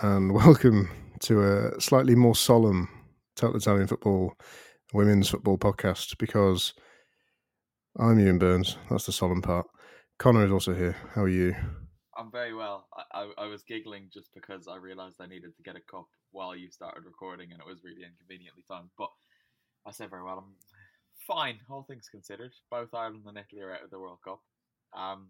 And welcome to a slightly more solemn Total Italian Football Women's Football podcast because I'm Euan Burns. That's the solemn part. Conor is also here. How are you? I'm very well. I, I, I was giggling just because I realised I needed to get a cup while you started recording and it was really inconveniently timed. But I said very well. I'm fine, all things considered. Both Ireland and Italy are out of the World Cup. Um,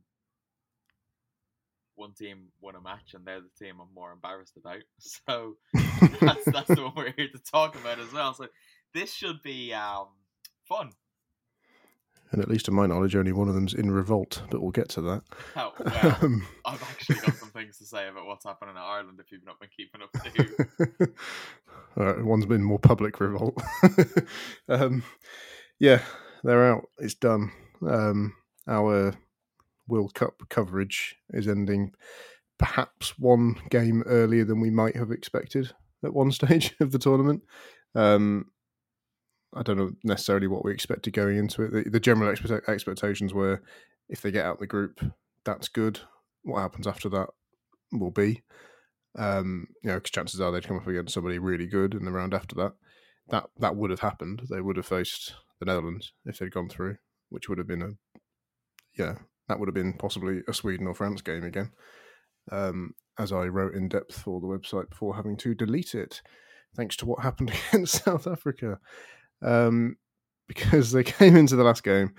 one team won a match and they're the team I'm more embarrassed about. So that's, that's the one we're here to talk about as well. So this should be um, fun. And at least to my knowledge, only one of them's in revolt, but we'll get to that. Oh, well, um, I've actually got some things to say about what's happening in Ireland if you've not been keeping up. All right, one's been more public revolt. um, yeah, they're out. It's done. Um, our World Cup coverage is ending perhaps one game earlier than we might have expected at one stage of the tournament. Um, I don't know necessarily what we expected going into it. The, the general expect- expectations were if they get out of the group, that's good. What happens after that will be. Um, you know, because chances are they'd come up against somebody really good in the round after that. That that would have happened. They would have faced the Netherlands if they'd gone through, which would have been a yeah that would have been possibly a Sweden or France game again, um, as I wrote in depth for the website before having to delete it, thanks to what happened against South Africa. Um, because they came into the last game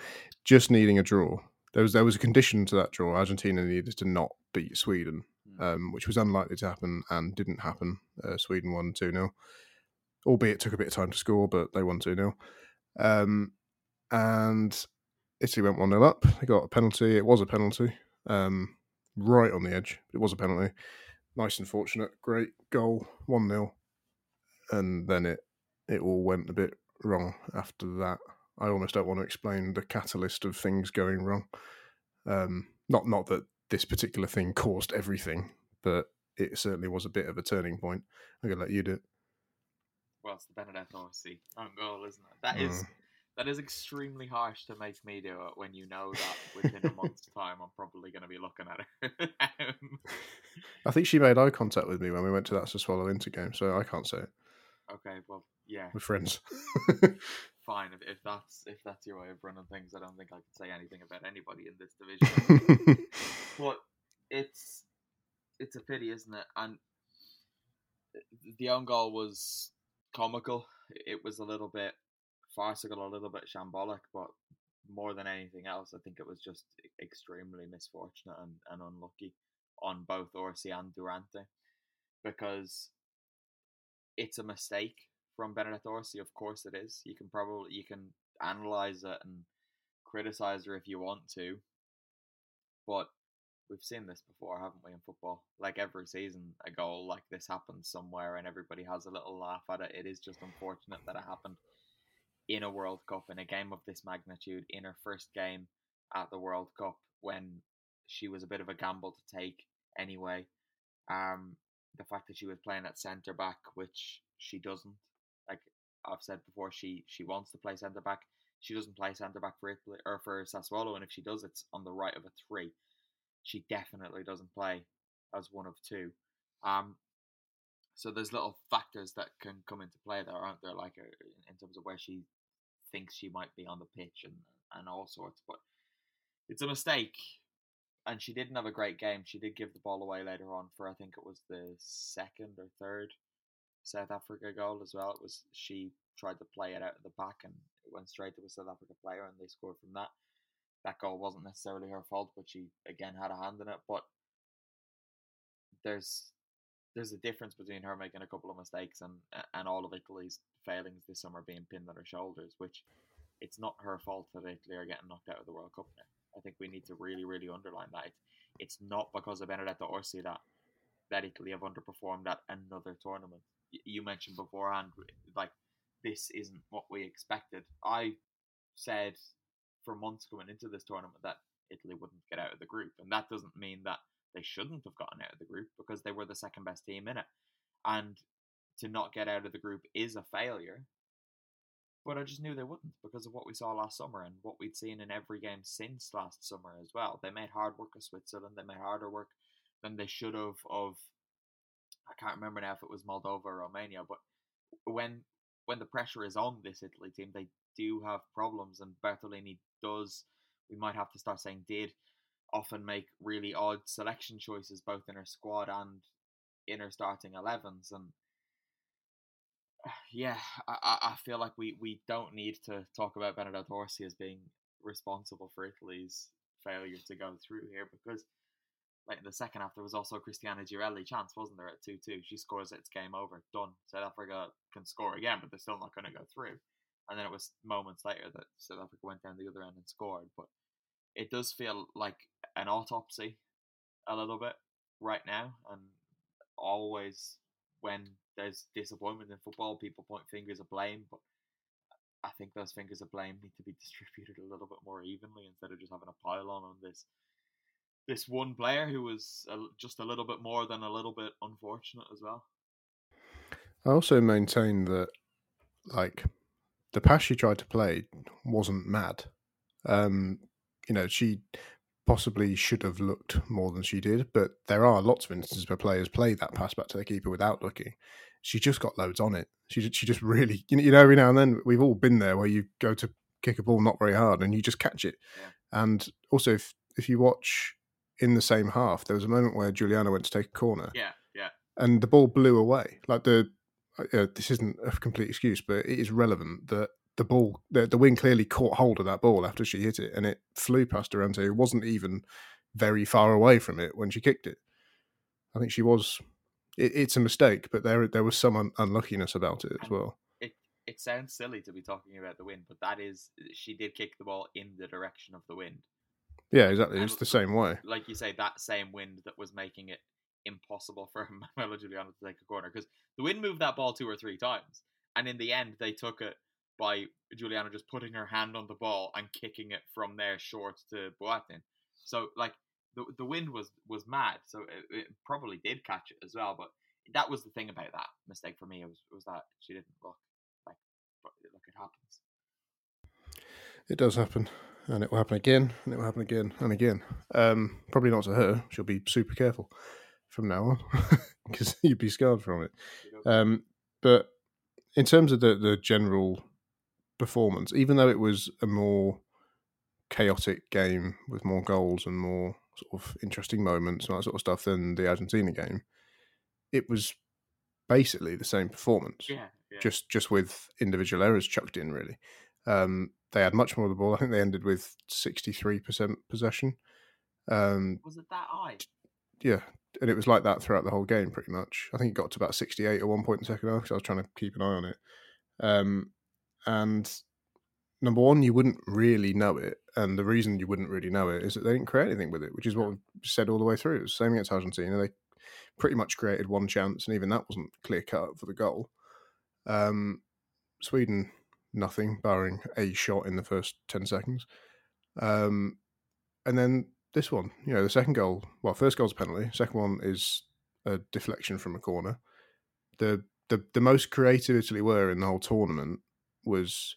just needing a draw. There was there was a condition to that draw. Argentina needed to not beat Sweden, hmm. um, which was unlikely to happen and didn't happen. Uh, Sweden won 2 0, albeit it took a bit of time to score, but they won 2 0. Um, and Italy went 1 0 up. They got a penalty. It was a penalty, um, right on the edge. It was a penalty. Nice and fortunate. Great goal, 1 0. And then it, it all went a bit wrong after that. I almost don't want to explain the catalyst of things going wrong. Um, not not that this particular thing caused everything, but it certainly was a bit of a turning point. I'm gonna let you do it. Well, it's the Benedetta Orsi own goal, isn't it? That mm. is that is extremely harsh to make me do it when you know that within a month's time I'm probably going to be looking at it. Um, I think she made eye contact with me when we went to that Sassuolo Inter game, so I can't say it. Okay, well, yeah, we're friends. Fine, if, if that's if that's your way of running things, I don't think I can say anything about anybody in this division. but it's it's a pity, isn't it? And eh, the own goal was comical. It was a little bit farcical, a little bit shambolic, but more than anything else, I think it was just extremely misfortunate and, and unlucky on both Orsi and Durante because it's a mistake from Benedetta Orsi. Of course, it is. You can probably you can analyze it and criticize her if you want to, but we've seen this before, haven't we, in football? Like every season, a goal like this happens somewhere, and everybody has a little laugh at it. It is just unfortunate that it happened in a World Cup in a game of this magnitude in her first game at the World Cup when she was a bit of a gamble to take anyway. Um, the fact that she was playing at centre back, which she doesn't, like I've said before, she she wants to play centre back. She doesn't play centre back for Italy or for Sassuolo, and if she does, it's on the right of a three. She definitely doesn't play as one of two. Um, so there's little factors that can come into play there, aren't there? Like uh, in terms of where she thinks she might be on the pitch and and all sorts. But it's a mistake. And she didn't have a great game. She did give the ball away later on for I think it was the second or third South Africa goal as well. It was she tried to play it out of the back and it went straight to a South Africa player and they scored from that. That goal wasn't necessarily her fault, but she again had a hand in it. But there's there's a difference between her making a couple of mistakes and and all of Italy's failings this summer being pinned on her shoulders, which it's not her fault that Italy are getting knocked out of the World Cup now. I think we need to really, really underline that. It's, not because of Benedetta Orsi that, that Italy have underperformed at another tournament. You mentioned beforehand, like, this isn't what we expected. I said for months going into this tournament that Italy wouldn't get out of the group, and that doesn't mean that they shouldn't have gotten out of the group because they were the second best team in it. And to not get out of the group is a failure. But I just knew they wouldn't because of what we saw last summer and what we'd seen in every game since last summer as well. They made hard work of Switzerland. They made harder work than they should have of I can't remember now if it was Moldova or Romania, but when when the pressure is on this Italy team, they do have problems, and Bertolini does. We might have to start saying did often make really odd selection choices both in her squad and in her starting 11s and yeah I, I feel like we, we don't need to talk about Benedetta Orsi as being responsible for Italy's failure to go through here because like in the second half there was also Cristiana Girelli chance wasn't there at 2-2 she scores it's game over done. South Africa can score again but they're still not going to go through. And then it was moments later that South Africa went down the other end and scored but it does feel like an autopsy a little bit right now, and always when there's disappointment in football, people point fingers of blame, but I think those fingers of blame need to be distributed a little bit more evenly instead of just having a pile on on this this one player who was just a little bit more than a little bit unfortunate as well. I also maintain that like the pass she tried to play wasn't mad. Um, you know, she possibly should have looked more than she did, but there are lots of instances where players play that pass back to the keeper without looking. She just got loads on it. She she just really, you know, every now and then we've all been there where you go to kick a ball not very hard and you just catch it. Yeah. And also, if if you watch in the same half, there was a moment where Giuliano went to take a corner. Yeah, yeah. And the ball blew away. Like the uh, this isn't a complete excuse, but it is relevant that the ball, the, the wing clearly caught hold of that ball after she hit it, and it flew past Durante, who wasn't even very far away from it when she kicked it. I think she was. It, it's a mistake, but there there was some un- unluckiness about it as well. It it sounds silly to be talking about the wind, but that is she did kick the ball in the direction of the wind. Yeah, exactly. It's the same way. Like you say, that same wind that was making it impossible for Manuela Giuliano to take a corner because the wind moved that ball two or three times, and in the end they took it by Giuliano just putting her hand on the ball and kicking it from there short to Boattin. So like the the wind was was mad, so it, it, probably did catch it as well. But that was the thing about that mistake for me. It was was that she didn't look like look it happens. It does happen, and it will happen again, and it will happen again and again. Um, probably not to her. She'll be super careful from now on because you'd be scarred from it. Um, but in terms of the the general performance, even though it was a more chaotic game with more goals and more sort of interesting moments and that sort of stuff than the Argentina game. It was basically the same performance, yeah, yeah. just just with individual errors chucked in. Really, um, they had much more of the ball. I think they ended with sixty three percent possession. Um, was it that high? Yeah, and it was like that throughout the whole game, pretty much. I think it got to about sixty eight at one point in the second half because I was trying to keep an eye on it. Um, and number one, you wouldn't really know it, and the reason you wouldn't really know it is that they didn't create anything with it, which is what we said all the way through. It was the same against Argentina; they pretty much created one chance, and even that wasn't clear cut for the goal. Um, Sweden, nothing, barring a shot in the first ten seconds, um, and then this one, you know, the second goal. Well, first goal's a penalty. Second one is a deflection from a corner. The the the most creative Italy were in the whole tournament was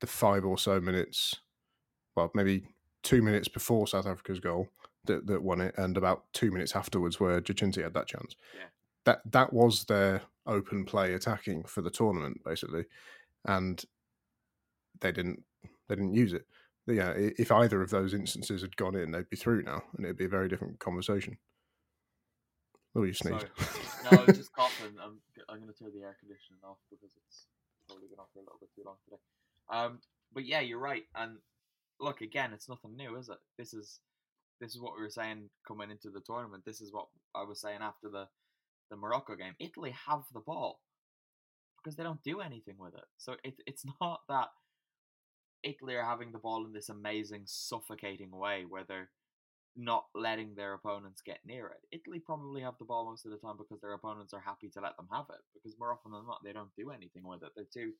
the five or so minutes, well, maybe two minutes before South Africa's goal that, that won it, and about two minutes afterwards where Giacinti had that chance. Yeah. That that was their open play attacking for the tournament, basically, and they didn't they didn't use it. Yeah, if either of those instances had gone in, they'd be through now, and it'd be a very different conversation. Oh, you sneezed. no, I was just coughing. I'm, I'm going to turn the air conditioning off because it's probably been off for a little bit too long today. Um, but yeah, you're right. And look, again, it's nothing new, is it? This is this is what we were saying coming into the tournament. This is what I was saying after the the Morocco game. Italy have the ball because they don't do anything with it. So it, it's not that Italy are having the ball in this amazing, suffocating way where they're not letting their opponents get near it. Italy probably have the ball most of the time because their opponents are happy to let them have it. Because more often than not, they don't do anything with it. They're too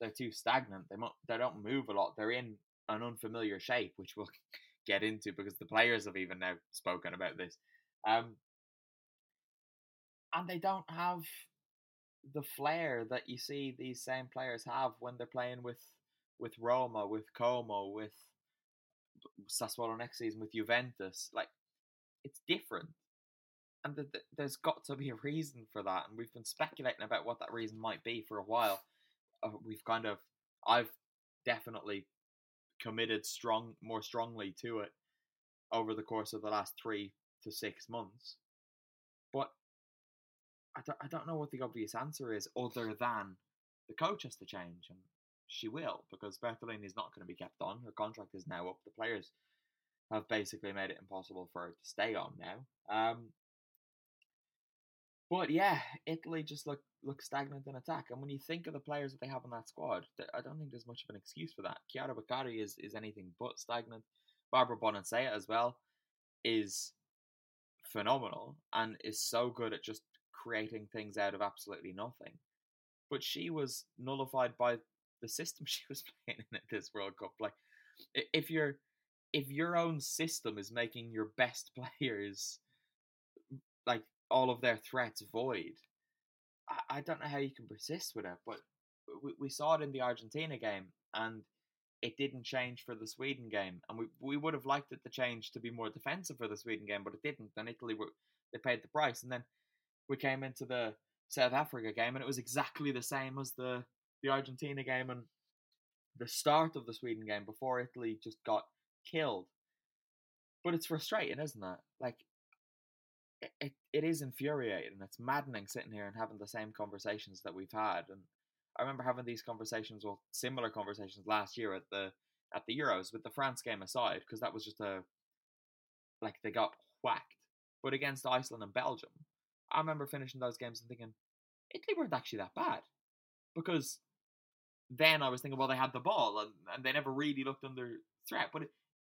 they're too stagnant. They mo- they don't move a lot. They're in an unfamiliar shape, which we'll get into because the players have even now spoken about this. Um, and they don't have the flair that you see these same players have when they're playing with with Roma, with Como, with Sassuolo next season, with Juventus. Like it's different. and the, the, there's got to be a reason for that, and we've been speculating about what that reason might be for a while. Uh, we've kind of, I've definitely committed strong, more strongly to it over the course of the last three to six months. But I don't, I don't know what the obvious answer is, other than the coach has to change, and she will because Bertolini is not going to be kept on. Her contract is now up. The players have basically made it impossible for her to stay on now. Um, but yeah, Italy just look look stagnant in attack. And when you think of the players that they have in that squad, I don't think there's much of an excuse for that. Chiara Beccari is, is anything but stagnant. Barbara Bonansea as well is phenomenal and is so good at just creating things out of absolutely nothing. But she was nullified by the system she was playing in at this World Cup. Like, if you're if your own system is making your best players like all of their threats void, I, I don't know how you can persist with it. But we, we saw it in the Argentina game, and it didn't change for the Sweden game. And we we would have liked it to change to be more defensive for the Sweden game, but it didn't. And Italy were they paid the price. And then we came into the South Africa game, and it was exactly the same as the the Argentina game and the start of the Sweden game before Italy just got killed. But it's frustrating, isn't it? Like it, it, it is infuriating. It's maddening sitting here and having the same conversations that we've had. And I remember having these conversations, well, similar conversations last year at the at the Euros, with the France game aside, because that was just a like they got whacked. But against Iceland and Belgium, I remember finishing those games and thinking Italy weren't actually that bad, because then I was thinking, well, they had the ball and, and they never really looked under threat. But it,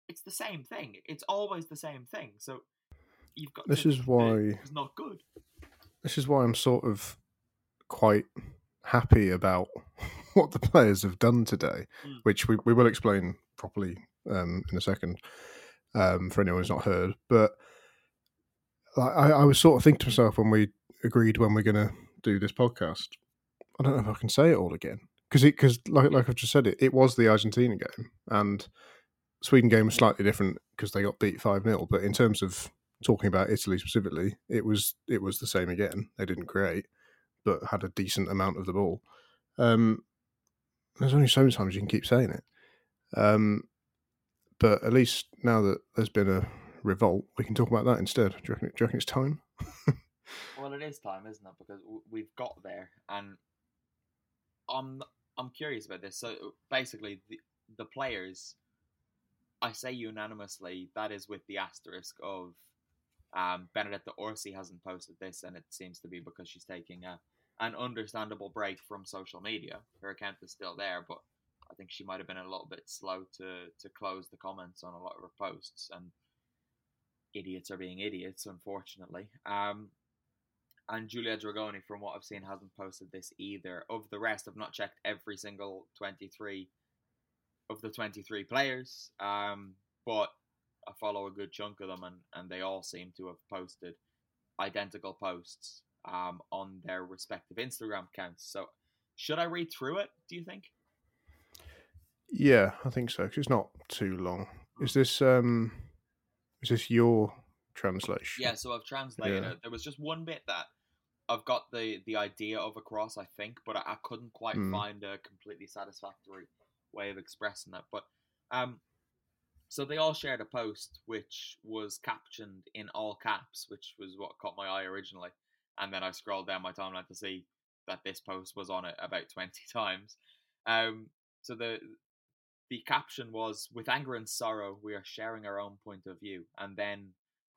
it's the same thing. It's always the same thing. So you've got this is why it's not good. This is why I'm sort of quite happy about what the players have done today, mm. which we, we will explain properly um, in a second um, for anyone who's not heard. But I, I was sort of thinking to myself when we agreed when we're going to do this podcast, I don't know if I can say it all again because because like like I've just said it, it was the Argentina game and Sweden game was slightly different because they got beat five 0 But in terms of talking about Italy specifically, it was it was the same again. They didn't create, but had a decent amount of the ball. Um, there's only so many times you can keep saying it. Um, but at least now that there's been a revolt, we can talk about that instead. Do you reckon, do you reckon it's time? well, it is time, isn't it? Because we've got there, and I'm I'm curious about this. So basically, the the players, I say unanimously, that is with the asterisk of um, Benedetta Orsi hasn't posted this, and it seems to be because she's taking a an understandable break from social media. Her account is still there, but I think she might have been a little bit slow to to close the comments on a lot of her posts. And idiots are being idiots, unfortunately. Um, and Giulia Dragoni, from what I've seen, hasn't posted this either. Of the rest, I've not checked every single 23 of the 23 players, um, but I follow a good chunk of them, and, and they all seem to have posted identical posts um, on their respective Instagram accounts. So, should I read through it? Do you think? Yeah, I think so. Cause it's not too long. Is this um, is this your translation? Yeah, so I've translated yeah. it. There was just one bit that I've got the the idea of across, I think, but I, I couldn't quite mm. find a completely satisfactory way of expressing it. But um, so they all shared a post which was captioned in all caps, which was what caught my eye originally. And then I scrolled down my timeline to see that this post was on it about 20 times. Um, so the the caption was with anger and sorrow we are sharing our own point of view and then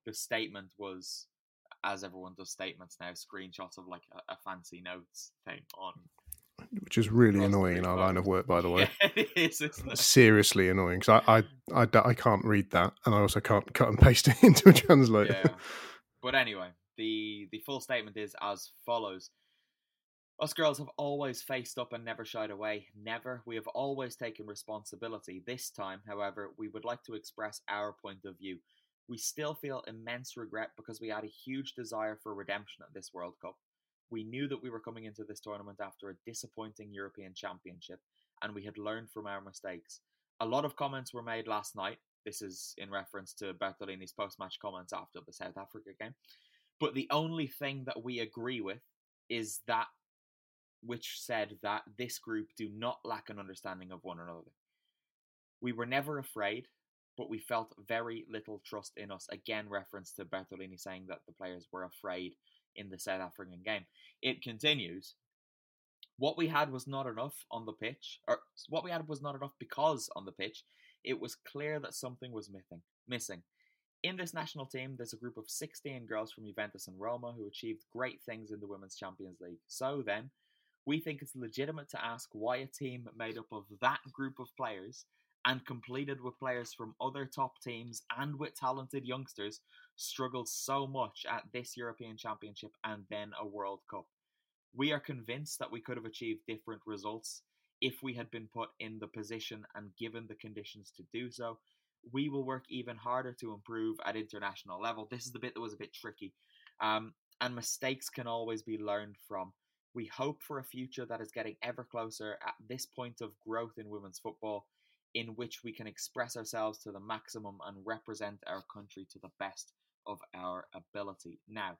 the statement was as everyone does statements now screenshots of like a, a fancy notes thing on which is really annoying in our line of work, by the way. Yeah, it is, isn't it? Seriously annoying because I, I, I, I, can't read that, and I also can't cut and paste it into a translator. Yeah. But anyway, the the full statement is as follows: Us girls have always faced up and never shied away. Never. We have always taken responsibility. This time, however, we would like to express our point of view. We still feel immense regret because we had a huge desire for redemption at this World Cup. We knew that we were coming into this tournament after a disappointing European Championship, and we had learned from our mistakes. A lot of comments were made last night. This is in reference to Bertolini's post match comments after the South Africa game. But the only thing that we agree with is that which said that this group do not lack an understanding of one another. We were never afraid, but we felt very little trust in us. Again, reference to Bertolini saying that the players were afraid in the South African game. It continues. What we had was not enough on the pitch, or what we had was not enough because on the pitch, it was clear that something was missing. Missing. In this national team, there's a group of 16 girls from Juventus and Roma who achieved great things in the Women's Champions League. So then, we think it's legitimate to ask why a team made up of that group of players and completed with players from other top teams and with talented youngsters struggled so much at this European Championship and then a World Cup. We are convinced that we could have achieved different results if we had been put in the position and given the conditions to do so. We will work even harder to improve at international level. This is the bit that was a bit tricky. Um, and mistakes can always be learned from. We hope for a future that is getting ever closer at this point of growth in women's football, in which we can express ourselves to the maximum and represent our country to the best of our ability. Now,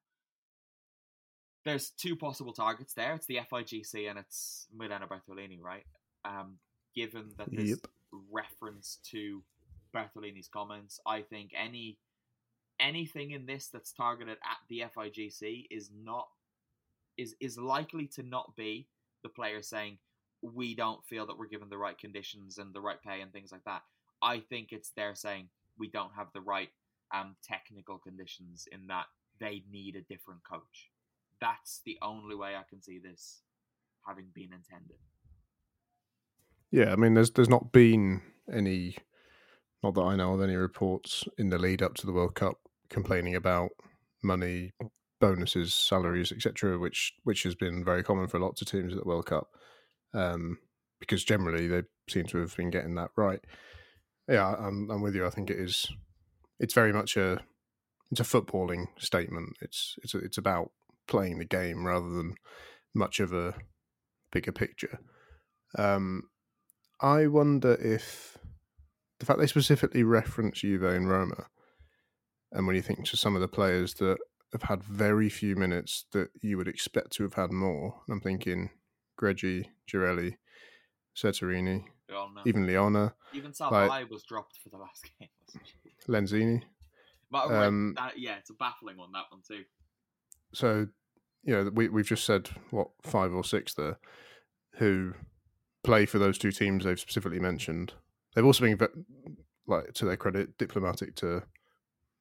there's two possible targets there. It's the FIGC and it's Milena Bertolini, right? Um, given that this Yep. reference to Bertolini's comments, I think any anything in this that's targeted at the FIGC is not is is likely to not be the player saying we don't feel that we're given the right conditions and the right pay and things like that. I think it's they're saying we don't have the right um, technical conditions in that they need a different coach. That's the only way I can see this having been intended. Yeah, I mean, there's there's not been any, not that I know of any reports in the lead up to the World Cup complaining about money, bonuses, salaries, etc., which which has been very common for lots of teams at the World Cup, um, because generally they seem to have been getting that right. Yeah, I'm, I'm with you. I think it is. It's very much a it's a footballing statement. It's it's it's about playing the game rather than much of a bigger picture. Um, I wonder if the fact they specifically reference Juve and Roma, and when you think to some of the players that have had very few minutes that you would expect to have had more, I'm thinking Greggi, Girelli, We even Glionna, Even Salvai was dropped for the last game. Lenzini. But Um, that, yeah, it's a baffling one that one too. So, you know, we we've just said what five or six there who play for those two teams they've specifically mentioned. They've also been, like to their credit, diplomatic to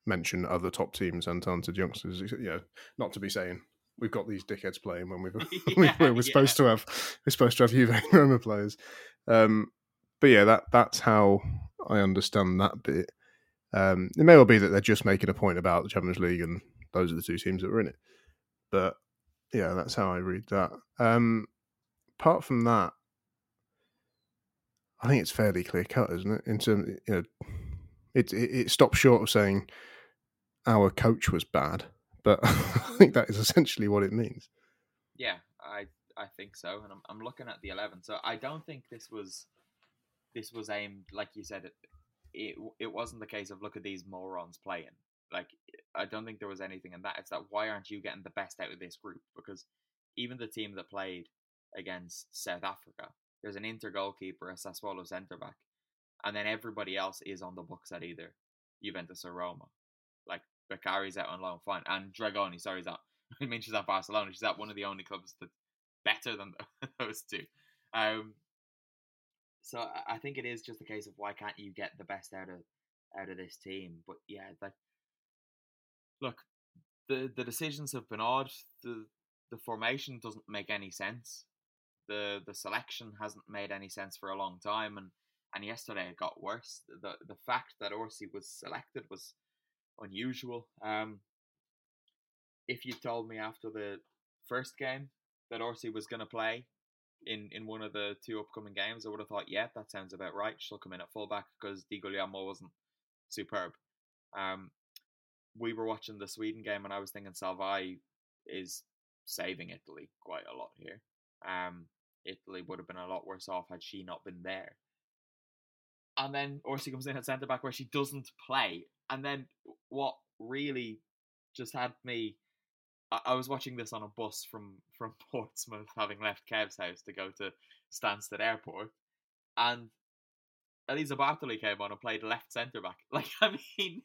mention other top teams and talented youngsters. You know, not to be saying we've got these dickheads playing when we've yeah, we're supposed to have we're supposed to have Juve and Roma players. Um, but yeah, that that's how I understand that bit. Um, it may well be that they're just making a point about the Champions League and those are the two teams that were in it. But yeah, that's how I read that. Um, apart from that, I think it's fairly clear cut, isn't it? In terms, you know, it, it it stops short of saying our coach was bad, but I think that is essentially what it means. Yeah, I I think so, and I'm I'm looking at the eleven. So I don't think this was this was aimed like you said. It it, it wasn't the case of look at these morons playing. Like I don't think there was anything in that. It's that why aren't you getting the best out of this group? Because even the team that played against South Africa, there's an inter goalkeeper, a Sassuolo centre back, and then everybody else is on the books at either Juventus or Roma. Beccari's out on loan, fine, and Dragoni, sorry, is out. I mean, she's at Barcelona. She's at one of the only clubs that's better than those two. Um, so I- I think it is just a case of why can't you get the best out of out of this team? But yeah, like look, the the decisions have been odd. the The formation doesn't make any sense. the The selection hasn't made any sense for a long time, and and yesterday it got worse. the The fact that Orsi was selected was unusual. Um, if you told me after the first game that Orsi was going to play in, in one of the two upcoming games, I would have thought, yeah, that sounds about right. She'll come in at fullback because Di Guglielmo wasn't superb. Um, we were watching the Sweden game, and I was thinking Salvai is saving Italy quite a lot here. Um, Italy would have been a lot worse off had she not been there. And then Orsi comes in at centre back where she doesn't play. And then what really just had me I, was watching this on a bus from from Portsmouth, having left Kev's house to go to Stansted Airport, and Elisa Bartoli came on and played left centre back. Like I mean,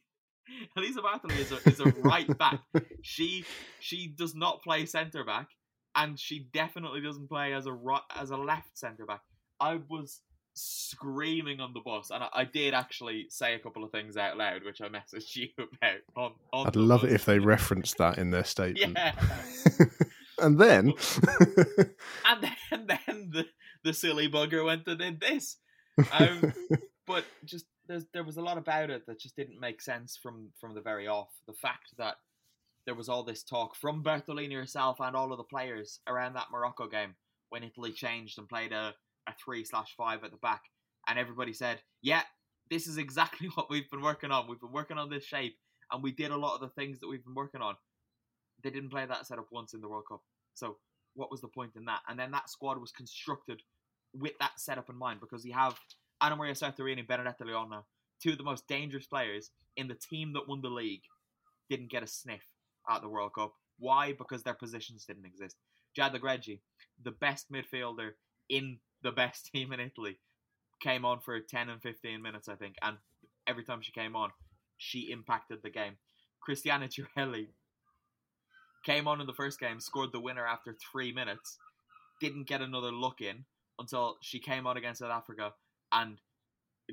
Elisa Bartoli is a, is a right back. She she does not play centre back, and she definitely doesn't play as a right, as a left centre back. I was screaming on the bus, and I, I, did actually say a couple of things out loud, which I messaged you about. On, on I'd love bus. it if they referenced that in their statement. Yeah. and then, and then, then the the silly bugger went and did this. Um, but just there's there was a lot about it that just didn't make sense from from the very off. The fact that there was all this talk from Bertolini herself and all of the players around that Morocco game when Italy changed and played a, a three slash five at the back, and everybody said, "Yeah, this is exactly what we've been working on. We've been working on this shape, and we did a lot of the things that we've been working on." They didn't play that setup once in the World Cup, so what was the point in that? And then that squad was constructed with that setup in mind because you have Anna Maria Serturini and Benedetta Glionna, two of the most dangerous players in the team that won the league, didn't get a sniff at the World Cup. Why? Because their positions didn't exist. Giada Greggi, the best midfielder in the best team in Italy, came on for 10 and 15 minutes, I think, and every time she came on, she impacted the game. Cristiana Girelli came on in the first game, scored the winner after three minutes, didn't get another look in until she came on against South Africa and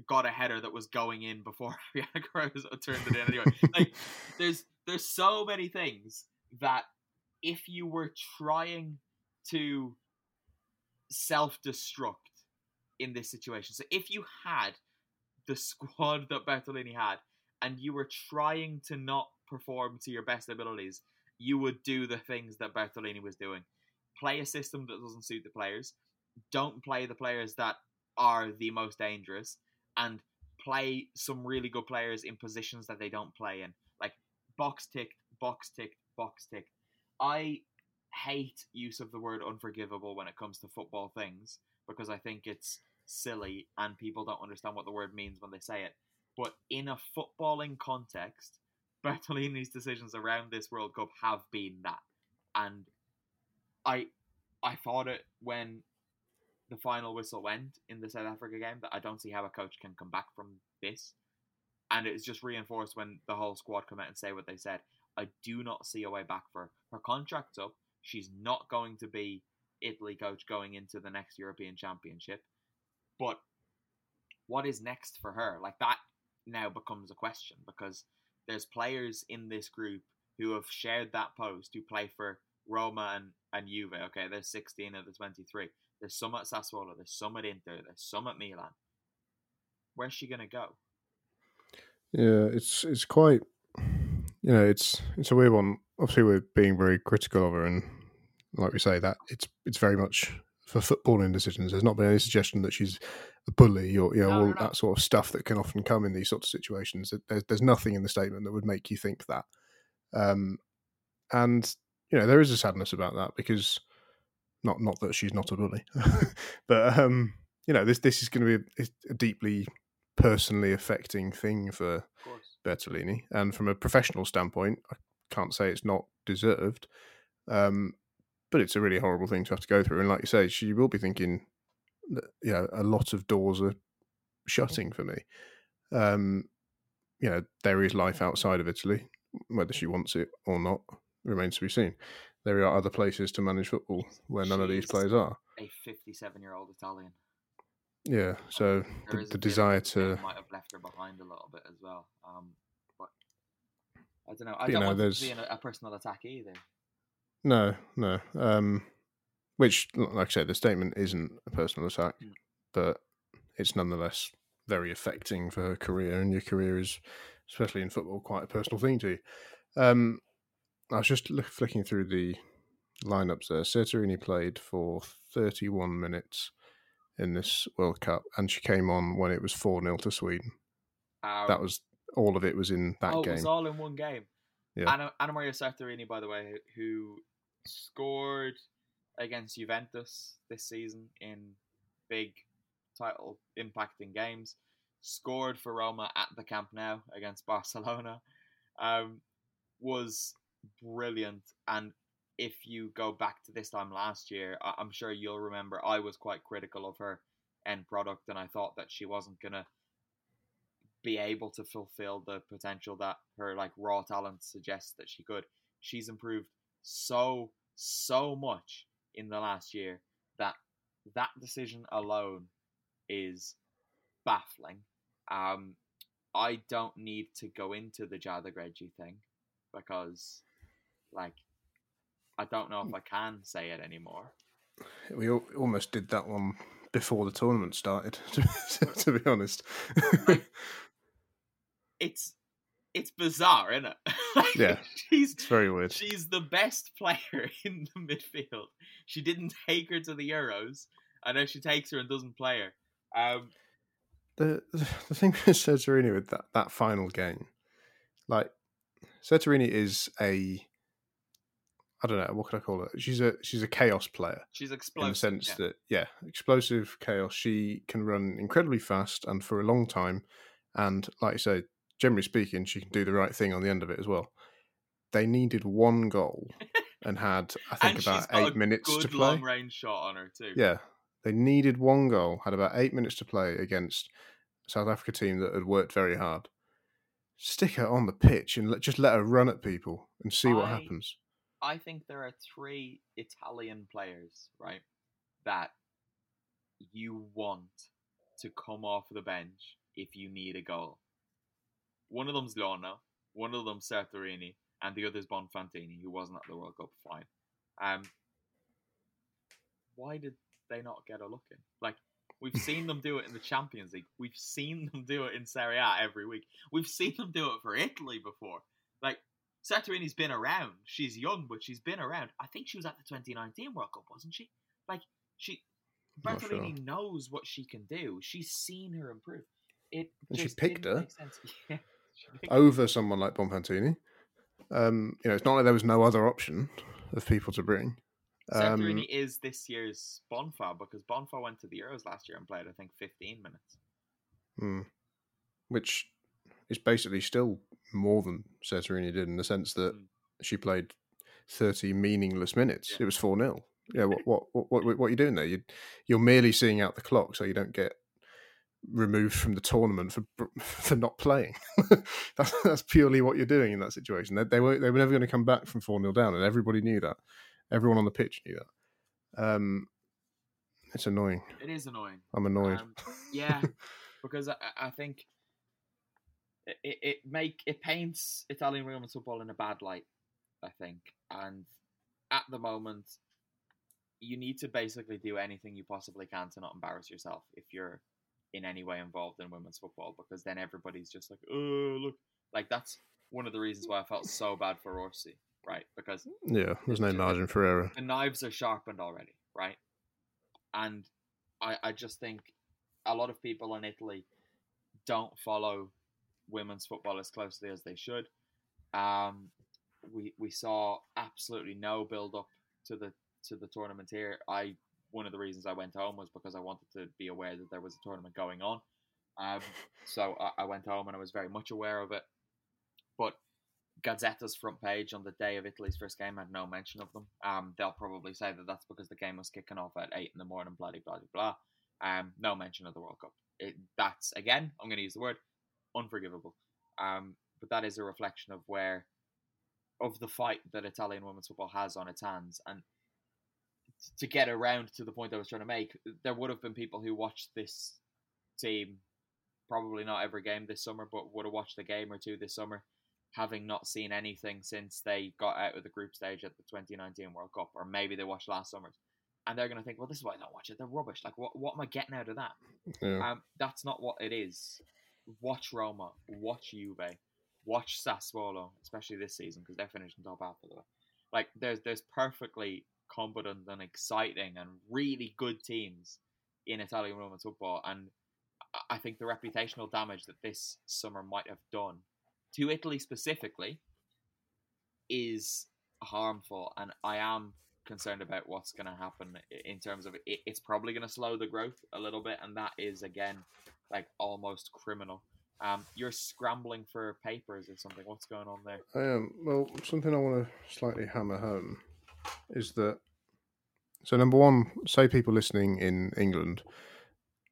got a header that was going in before Arianna Caruso turned it in anyway. like there's there's so many things that if you were trying to self-destruct in this situation. So if you had the squad that Bertolini had and you were trying to not perform to your best abilities, you would do the things that Bertolini was doing. Play a system that doesn't suit the players. Don't play the players that are the most dangerous and play some really good players in positions that they don't play in. Like box ticked, box ticked, box ticked. I hate use of the word unforgivable when it comes to football things because I think it's silly and people don't understand what the word means when they say it. But in a footballing context, Bertolini's decisions around this World Cup have been that. And I I thought it when the final whistle went in the South Africa game that I don't see how a coach can come back from this. And it's just reinforced when the whole squad come out and say what they said. I do not see a way back for her. Her contract's up. She's not going to be Italy coach going into the next European Championship. But what is next for her? Like that now becomes a question because there's players in this group who have shared that post who play for Roma and, and Juve. Okay, there's 16 of the 23. There's some at Sassuolo. There's some at Inter. There's some at Milan. Where's she gonna go? Yeah, it's it's quite you know it's it's a weird one. Obviously, we're being very critical of her, and like we say, that it's it's very much for footballing decisions. There's not been any suggestion that she's a bully or you know No, all that sort of stuff that can often come in these sorts of situations. There's there's nothing in the statement that would make you think that. Um, and you know there is a sadness about that because not not that she's not a bully, but um, you know this this is going to be a, a deeply personally affecting thing for Bertolini, and from a professional standpoint, I can't say it's not deserved, um, but it's a really horrible thing to have to go through. And like you say, she will be thinking, that, you know, a lot of doors are shutting for me. Um, you know, there is life outside of Italy, whether she wants it or not remains to be seen. There are other places to manage football where none of these players are. A 57 year old Italian. Yeah, so the, the desire to might have left her behind a little bit as well. Um, I don't know. I you don't know, want there's- to be an, a personal attack either. No, no. Um, which, like I said, the statement isn't a personal attack, Mm. but it's nonetheless very affecting for her career, and your career is, especially in football, quite a personal thing to you. Um, I was just look, flicking through the lineups there. Serturini played for 31 minutes in this World Cup, and she came on when it was 4 0 to Sweden. Um, That was all of it was in that oh, game. it was all in one game. Yeah. Anna, Anna Maria Serturini, by the way, who scored against Juventus this season in big title impacting games, scored for Roma at the Camp Nou against Barcelona, um, was brilliant. And if you go back to this time last year, I- I'm sure you'll remember I was quite critical of her end product, and I thought that she wasn't gonna be able to fulfill the potential that her like raw talent suggests that she could. She's improved so so much in the last year that that decision alone is baffling. Um, I don't need to go into the Giada Greggi thing because, like, I don't know if I can say it anymore. We almost did that one before the tournament started. To, to be honest, It's it's bizarre, isn't it? Like, Yeah. she's it's very weird. she's the best player in the midfield. She didn't take her to the Euros, I know she takes her and doesn't play her. Um, the the thing with Serturini with that, that final game, like Serturini is a I don't know what could I call it. She's a she's a chaos player she's explosive in the sense yeah. that yeah, explosive chaos. She can run incredibly fast and for a long time, and like you say, generally speaking, she can do the right thing on the end of it as well. They needed one goal and had I think and about eight minutes to play. Good long range shot on her too. Yeah, they needed one goal, had about eight minutes to play against a South Africa team that had worked very hard. Stick her on the pitch and let, just let her run at people and see what happens. I think there are three Italian players, right, that you want to come off the bench if you need a goal. One of them's Glionna, one of them's Serturini, and the other's Bonfantini, who wasn't at the World Cup. Fine. Um, why did they not get a look in? Like, we've seen them do it in the Champions League. We've seen them do it in Serie A every week. We've seen them do it for Italy before. Like, Serturini's been around. She's young, but she's been around. I think she was at the 2019 World Cup, wasn't she? Like she, Not sure. Knows what she can do. She's seen her improve. It And she picked her. Yeah, she picked her. Over someone like Bonfantini. Um, you know, it's not like there was no other option of people to bring. Um, Serturini is this year's Bonfa because Bonfa went to the Euros last year and played, I think, 15 minutes. hmm, which is basically still more than Serturini did in the sense that Mm. she played 30 meaningless minutes. Yeah. It was 4 0. Yeah, what, what, what, what, what are you doing there? You, you're merely seeing out the clock so you don't get removed from the tournament for for not playing. that's, that's purely what you're doing in that situation. They, they, were, they were never going to come back from 4 0 down, and everybody knew that. Everyone on the pitch knew that. Um, it's annoying. It is annoying. I'm annoyed. Um, yeah, because I, I think it, it, make it paints Italian women's football in a bad light. I think, and at the moment, you need to basically do anything you possibly can to not embarrass yourself if you're in any way involved in women's football, because then everybody's just like, oh look, like that's one of the reasons why I felt so bad for Orsi, right? Because yeah, there's no margin for error. the knives are sharpened already, right? And I, I just think a lot of people in Italy don't follow women's football as closely as they should. Um, we we saw absolutely no build up to the to the tournament here. I one of the reasons I went home was because I wanted to be aware that there was a tournament going on. Um, so I, I went home and I was very much aware of it. But Gazzetta's front page on the day of Italy's first game had no mention of them. Um, they'll probably say that that's because the game was kicking off at eight in the morning, blah blah blah blah. Um, no mention of the World Cup. It, that's again, I'm going to use the word unforgivable. Um, but that is a reflection of where of the fight that Italian women's football has on its hands, and to get around to the point I was trying to make, there would have been people who watched this team, probably not every game this summer, but would have watched a game or two this summer, having not seen anything since they got out of the group stage at the 2019 World Cup, or maybe they watched last summer's. And they're going to think, well, this is why I don't watch it. They're rubbish. Like, what, what am I getting out of that? Yeah. Um, that's not what it is. Watch Roma, watch Juve, watch Sassuolo, especially this season because they're finishing top half of the way. Like there's there's perfectly competent and exciting and really good teams in Italian women's football, and I- think the reputational damage that this summer might have done to Italy specifically is harmful, and I am concerned about what's going to happen in terms of it. It's probably going to slow the growth a little bit, and that is again like almost criminal. Um, you're scrambling for papers or something. What's going on there? I am. Well, something I want to slightly hammer home is that. So, number one, say people listening in England,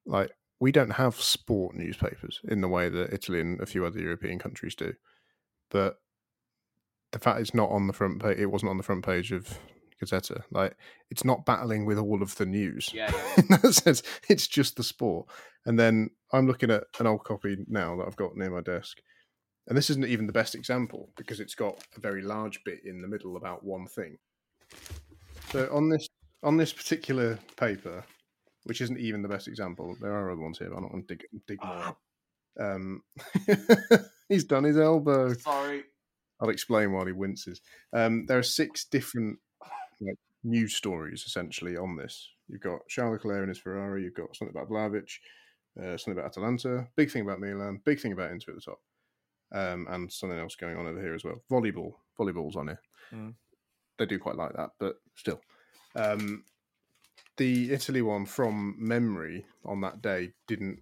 like, we don't have sport newspapers in the way that Italy and a few other European countries do. But the fact it's not on the front page, it wasn't on the front page of Gazzetta. Like, it's not battling with all of the news. Yeah, yeah, in that sense, it's just the sport. And then I'm looking at an old copy now that I've got near my desk. And this isn't even the best example because it's got a very large bit in the middle about one thing. So on this on this particular paper, which isn't even the best example, there are other ones here. But I'm not going to dig dig more. Ah. Um, he's done his elbow. Sorry. I'll explain while he winces. Um, there are six different like, news stories essentially on this. You've got Charles Leclerc in his Ferrari. You've got something about Vlahovic, uh, something about Atalanta. Big thing about Milan. Big thing about Inter at the top, um, and something else going on over here as well. Volleyball. Volleyball's on here. Mm. They do quite like that, but still. Um, the Italy one from memory on that day didn't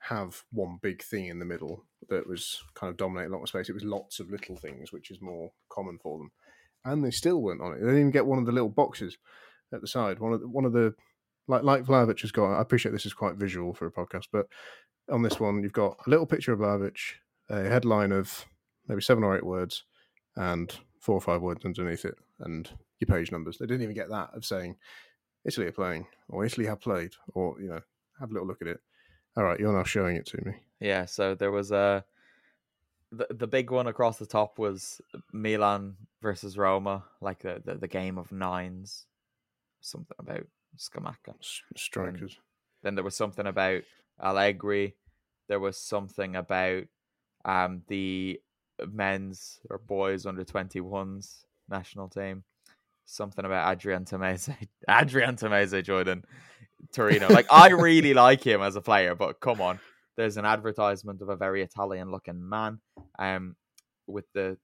have one big thing in the middle that was kind of dominating a lot of space. It was lots of little things, which is more common for them. And they still weren't on it. They didn't even get one of the little boxes at the side. One of the, one of the like like Vlahovic has got. I appreciate this is quite visual for a podcast, but on this one you've got a little picture of Vlahovic, a headline of maybe seven or eight words, and four or five words underneath it, and your page numbers. They didn't even get that of saying Italy are playing or Italy have played or you know have a little look at it. All right, you're now showing it to me. Yeah, so there was a the the big one across the top was Milan versus Roma, like the the, the game of nines, something about Scamacca. S- strikers. Then there was something about Allegri. There was something about um the men's or boys under twenty ones national team. Something about Adrien Tameze. Adrien Tameze Jordan Torino. Like I really like him as a player, but come on. There's an advertisement of a very Italian looking man um with the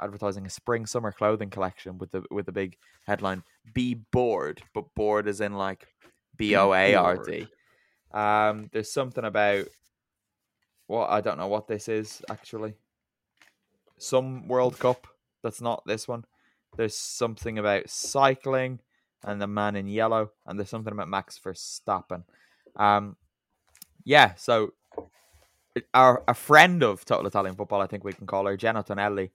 advertising a spring summer clothing collection with the with the big headline be bored but bored is in like b o a r d um there's something about well i don't know what this is actually some world cup that's not this one there's something about cycling and the man in yellow and there's something about max verstappen um yeah so our a friend of Total Italian Football, I think we can call her, Jenna Tonelli,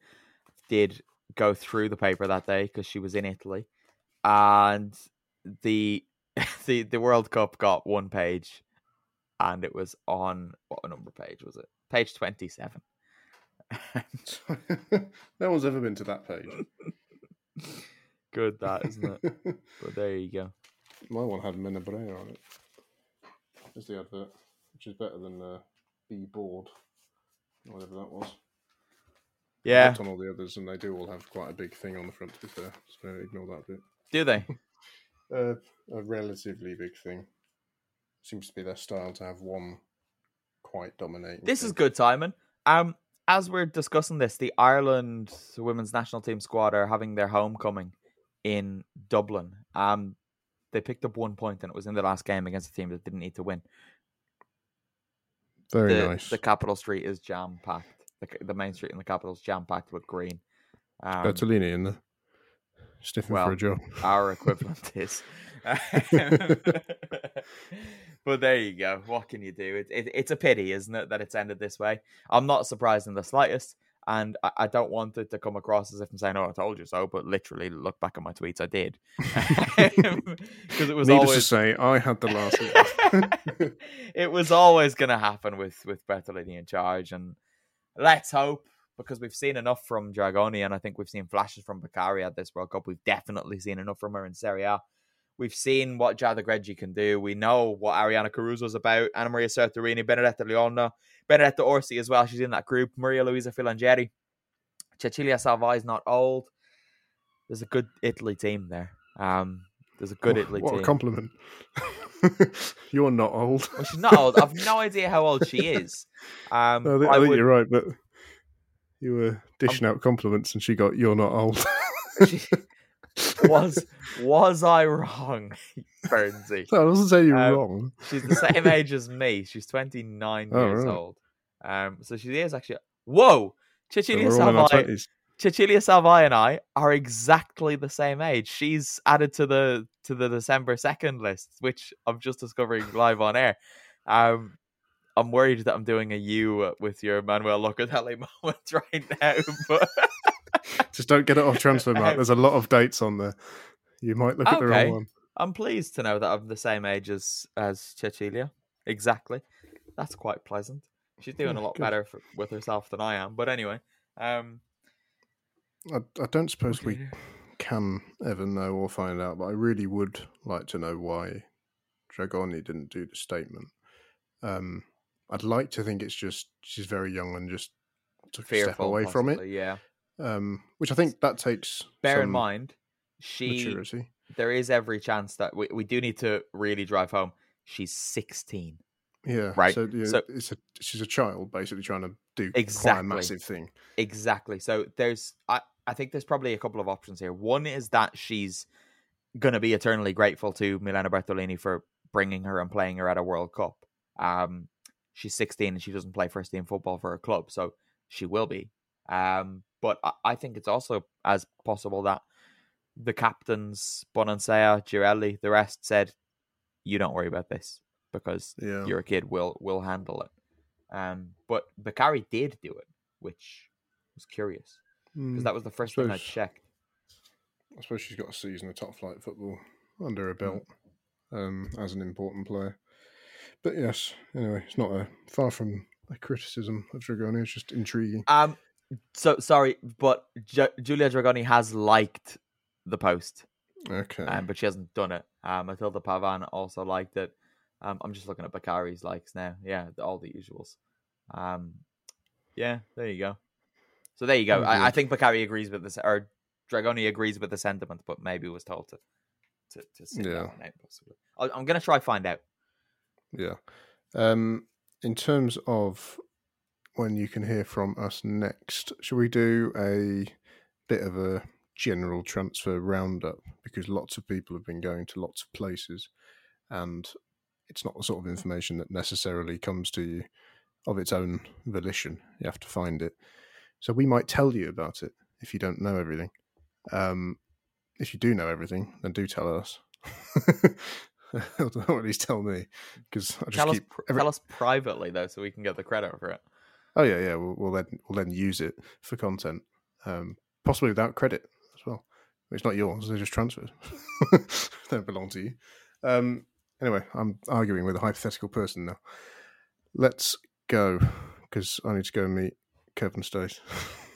did go through the paper that day because she was in Italy, and the the the World Cup got one page, and it was on what number page was it? Page twenty seven. no one's ever been to that page. Good, that isn't it? But there you go. My one had Menabrea on it. As the advert, which is better than uh, Be Bored, whatever that was. Yeah, on all the others, and they do all have quite a big thing on the front. To be fair, so ignore that bit. do they? Uh, a relatively big thing. Seems to be their style to have one quite dominating. This is good timing. Um, as we're discussing this, the Ireland women's national team squad are having their homecoming in Dublin. Um, they picked up one point, and it was in the last game against a team that didn't need to win. very the, nice. The capital street is jam packed. The, the main street in the capital is jam packed with green. Um, Bertolini in there, sniffing well, for a job. our equivalent is. but there you go. What can you do? It, it, it's a pity, isn't it, that it's ended this way? I'm not surprised in the slightest. And I, I don't want it to come across as if I'm saying, "Oh, I told you so," but literally, look back at my tweets. I did because it was Needless to say, I had the last. it was always going to happen with with Bertolini in charge, and let's hope because we've seen enough from Dragoni, and I think we've seen flashes from Beccari at this World Cup. We've definitely seen enough from her in Serie A. We've seen what Giada Greggi can do. We know what Arianna Caruso's about. Anna Maria Serturini, Benedetta Glionna, Benedetta Orsi as well. She's in that group. Maria Luisa Filangieri. Cecilia Salvai Salvai's not old. There's a good Italy team there. Um, there's a good Italy what team. a compliment. You're not old. Well, she's not old. I've no idea how old she is. Um, No, I think, I think would- you're right, but you were dishing out compliments, and she got "You're not old." she- was was I wrong, Bernsey? no, I wasn't saying you're Um, wrong. She's the same age as me. She's 29 Oh, years right. old. Um, so she is actually. Whoa, Cecilia we're all in our Salvai. 20s. Cecilia Salvai and I are exactly the same age. She's added to the to the December second list, which I'm just discovering live on air. Um, I'm worried that I'm doing a you with your Manuel Locatelli moment right now, but Just don't get it off Transfermarkt. There's a lot of dates on there. You might look at the Okay. wrong one. I'm pleased to know that I'm the same age as as Cecilia. Exactly, that's quite pleasant. She's doing a lot good. better for, with herself than I am. But anyway, um, I, I don't suppose we can ever know or find out, but I really would like to know why Dragoni didn't do the statement. Um, I'd like to think it's just she's very young and just took a step fearful away from it, Yeah. Um, which I think that takes Bear in mind, she maturity. there is every chance that we, we do need to really drive home. She's 16. Yeah, right, So, yeah, so- it's a she's a child basically trying to do quite a Exactly. massive thing. Exactly. So there's I, I think there's probably a couple of options here. One is that she's going to be eternally grateful to Milena Bertolini for bringing her and playing her at a World Cup. Um she's 16 and she doesn't play first team football for her club, so she will be. Um but I, I think it's also as possible that the captains Bonansea, Girelli, the rest said you don't worry about this because Yeah, a kid We'll we'll handle it. Um, but Beccari did do it, which was curious because Mm, that was the first thing I checked. I suppose she's got a season of top flight football under Mm. her belt um, as an important player. But yes, anyway, it's not a far from a criticism of Dragoni. It's just intriguing. Um, so sorry, but Ju- Giulia Dragoni has liked the post, Okay, um, but she hasn't done it. Um, Matilde Pavan also liked it. Um, I'm just looking at Beccari's likes now. Yeah, all the usuals. Um, yeah, there you go. So there you go. I, I think Beccari agrees with this, or Dragoni agrees with the sentiment, but maybe was told to to, to sit Yeah. out possibly. I, I'm gonna try find out. yeah. Um, in terms of when you can hear from us next, shall we do a bit of a general transfer roundup? Because lots of people have been going to lots of places, and it's not the sort of information that necessarily comes to you of its own volition. You have to find it. So we might tell you about it if you don't know everything. Um, if you do know everything, then do tell us. or at least tell me, because I just Tell keep. pr- every- tell us privately though, so we can get the credit for it. Oh yeah, yeah. We'll, we'll then we'll then use it for content, um, possibly without credit as well. It's not yours; they're just transfers. they don't belong to you. Um, anyway, I'm arguing with a hypothetical person now. Let's go because I need to go and meet Kevin State.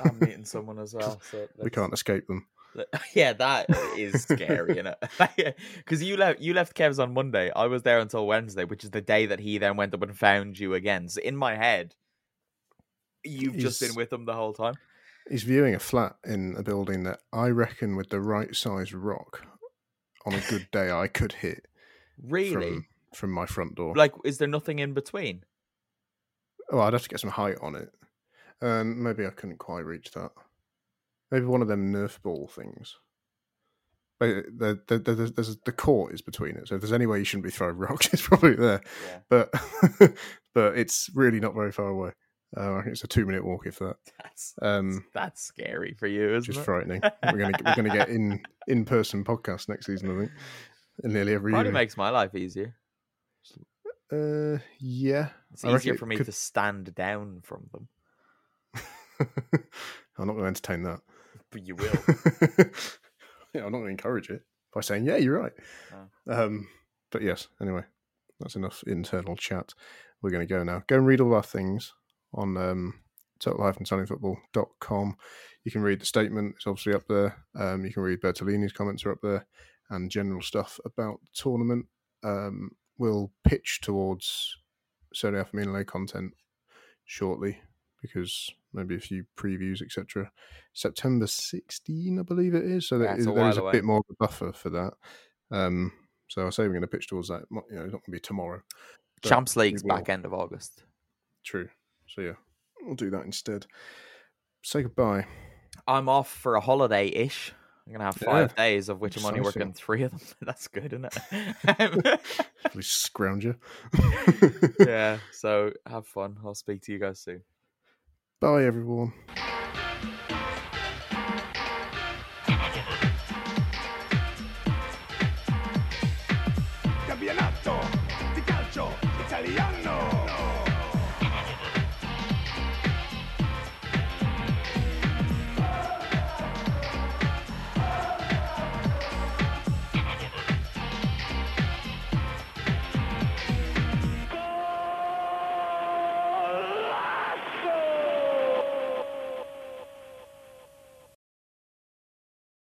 I'm meeting someone as well, so we can't escape them. Yeah, that is scary, you know. Because you left you left Kev's on Monday. I was there until Wednesday, which is the day that he then went up and found you again. So in my head, you've just been with them the whole time. He's viewing a flat in a building that I reckon, with the right size rock, on a good day, I could hit Really? from from my front door. Like, is there nothing in between? Oh, I'd have to get some height on it. Um, maybe I couldn't quite reach that. Maybe one of them Nerf ball things. But the, the, the, the, there's the court is between it, so if there's any way you shouldn't be throwing rocks, it's probably there. Yeah. But but it's really not very far away. Uh, I think it's a two minute walk if that. That's Um, that's scary for you, isn't just it? frightening. We're gonna we're gonna get in in person podcast next season, I think. In nearly every Probably year. makes my life easier. Uh, yeah. It's I easier it for me could- to stand down from them, I'm not going to entertain that. but you will. yeah, I'm not going to encourage it by saying, "Yeah, you're right." Oh. Um, but yes, anyway, that's enough internal chat. We're going to go now. Go and read all our things on um, total-football.com. You can read the statement; it's obviously up there. Um, you can read Bertolini's comments are up there, and general stuff about the tournament. Um, we'll pitch towards Serie A Femminile content shortly because maybe a few previews, etc. September 16, I believe it is. So Yeah, there there is a away. bit more of a buffer for that. Um, so I say we're going to pitch towards that. You know, it's not going to be tomorrow. Champs League's back end of August. True. So yeah, we'll do that instead. Say goodbye. I'm off for a holiday ish I'm gonna have Yeah. five days of which I'm only working three of them. That's good, isn't it? We scrounger. yeah. So have fun. I'll speak to you guys soon. Bye, everyone.